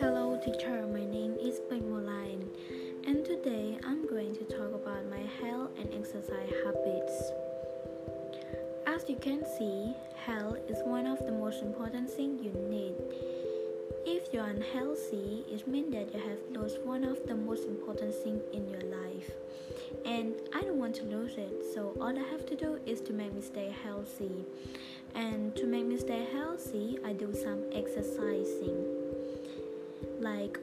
Hello, teacher. My name is Moline, and today I'm going to talk about my health and exercise habits. As you can see, health is one of the most important things you need. Unhealthy, it means that you have lost one of the most important things in your life. And I don't want to lose it, so all I have to do is to make me stay healthy. And to make me stay healthy, I do some exercising, like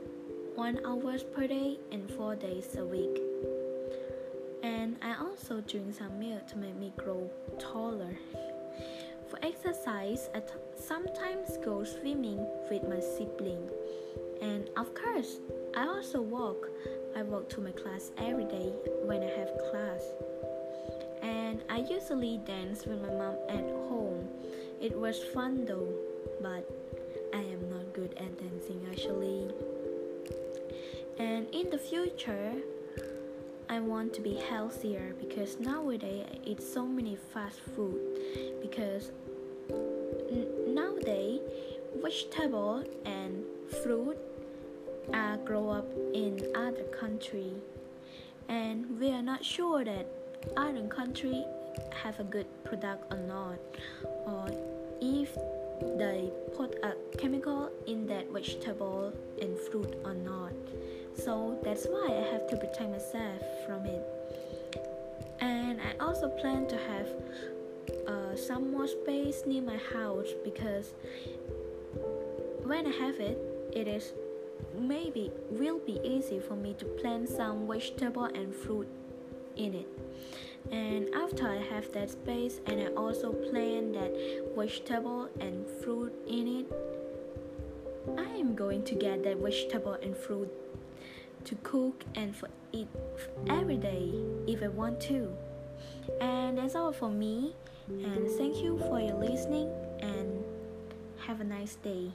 one hours per day and four days a week. And I also drink some milk to make me grow taller. Exercise, I t- sometimes go swimming with my sibling. And of course, I also walk. I walk to my class every day when I have class. And I usually dance with my mom at home. It was fun though, but I am not good at dancing actually. And in the future, I want to be healthier because nowadays I eat so many fast food because nowadays vegetable and fruit are grow up in other country. And we are not sure that other country have a good product or not or if they put a chemical in that vegetable and fruit or not so that's why I have to protect myself from it. And I also plan to have uh, some more space near my house because when I have it, it is maybe will be easy for me to plant some vegetable and fruit in it. And after I have that space and I also plant that vegetable and fruit in it, I am going to get that vegetable and fruit to cook and for eat every day if I want to. And that's all for me. And thank you for your listening and have a nice day.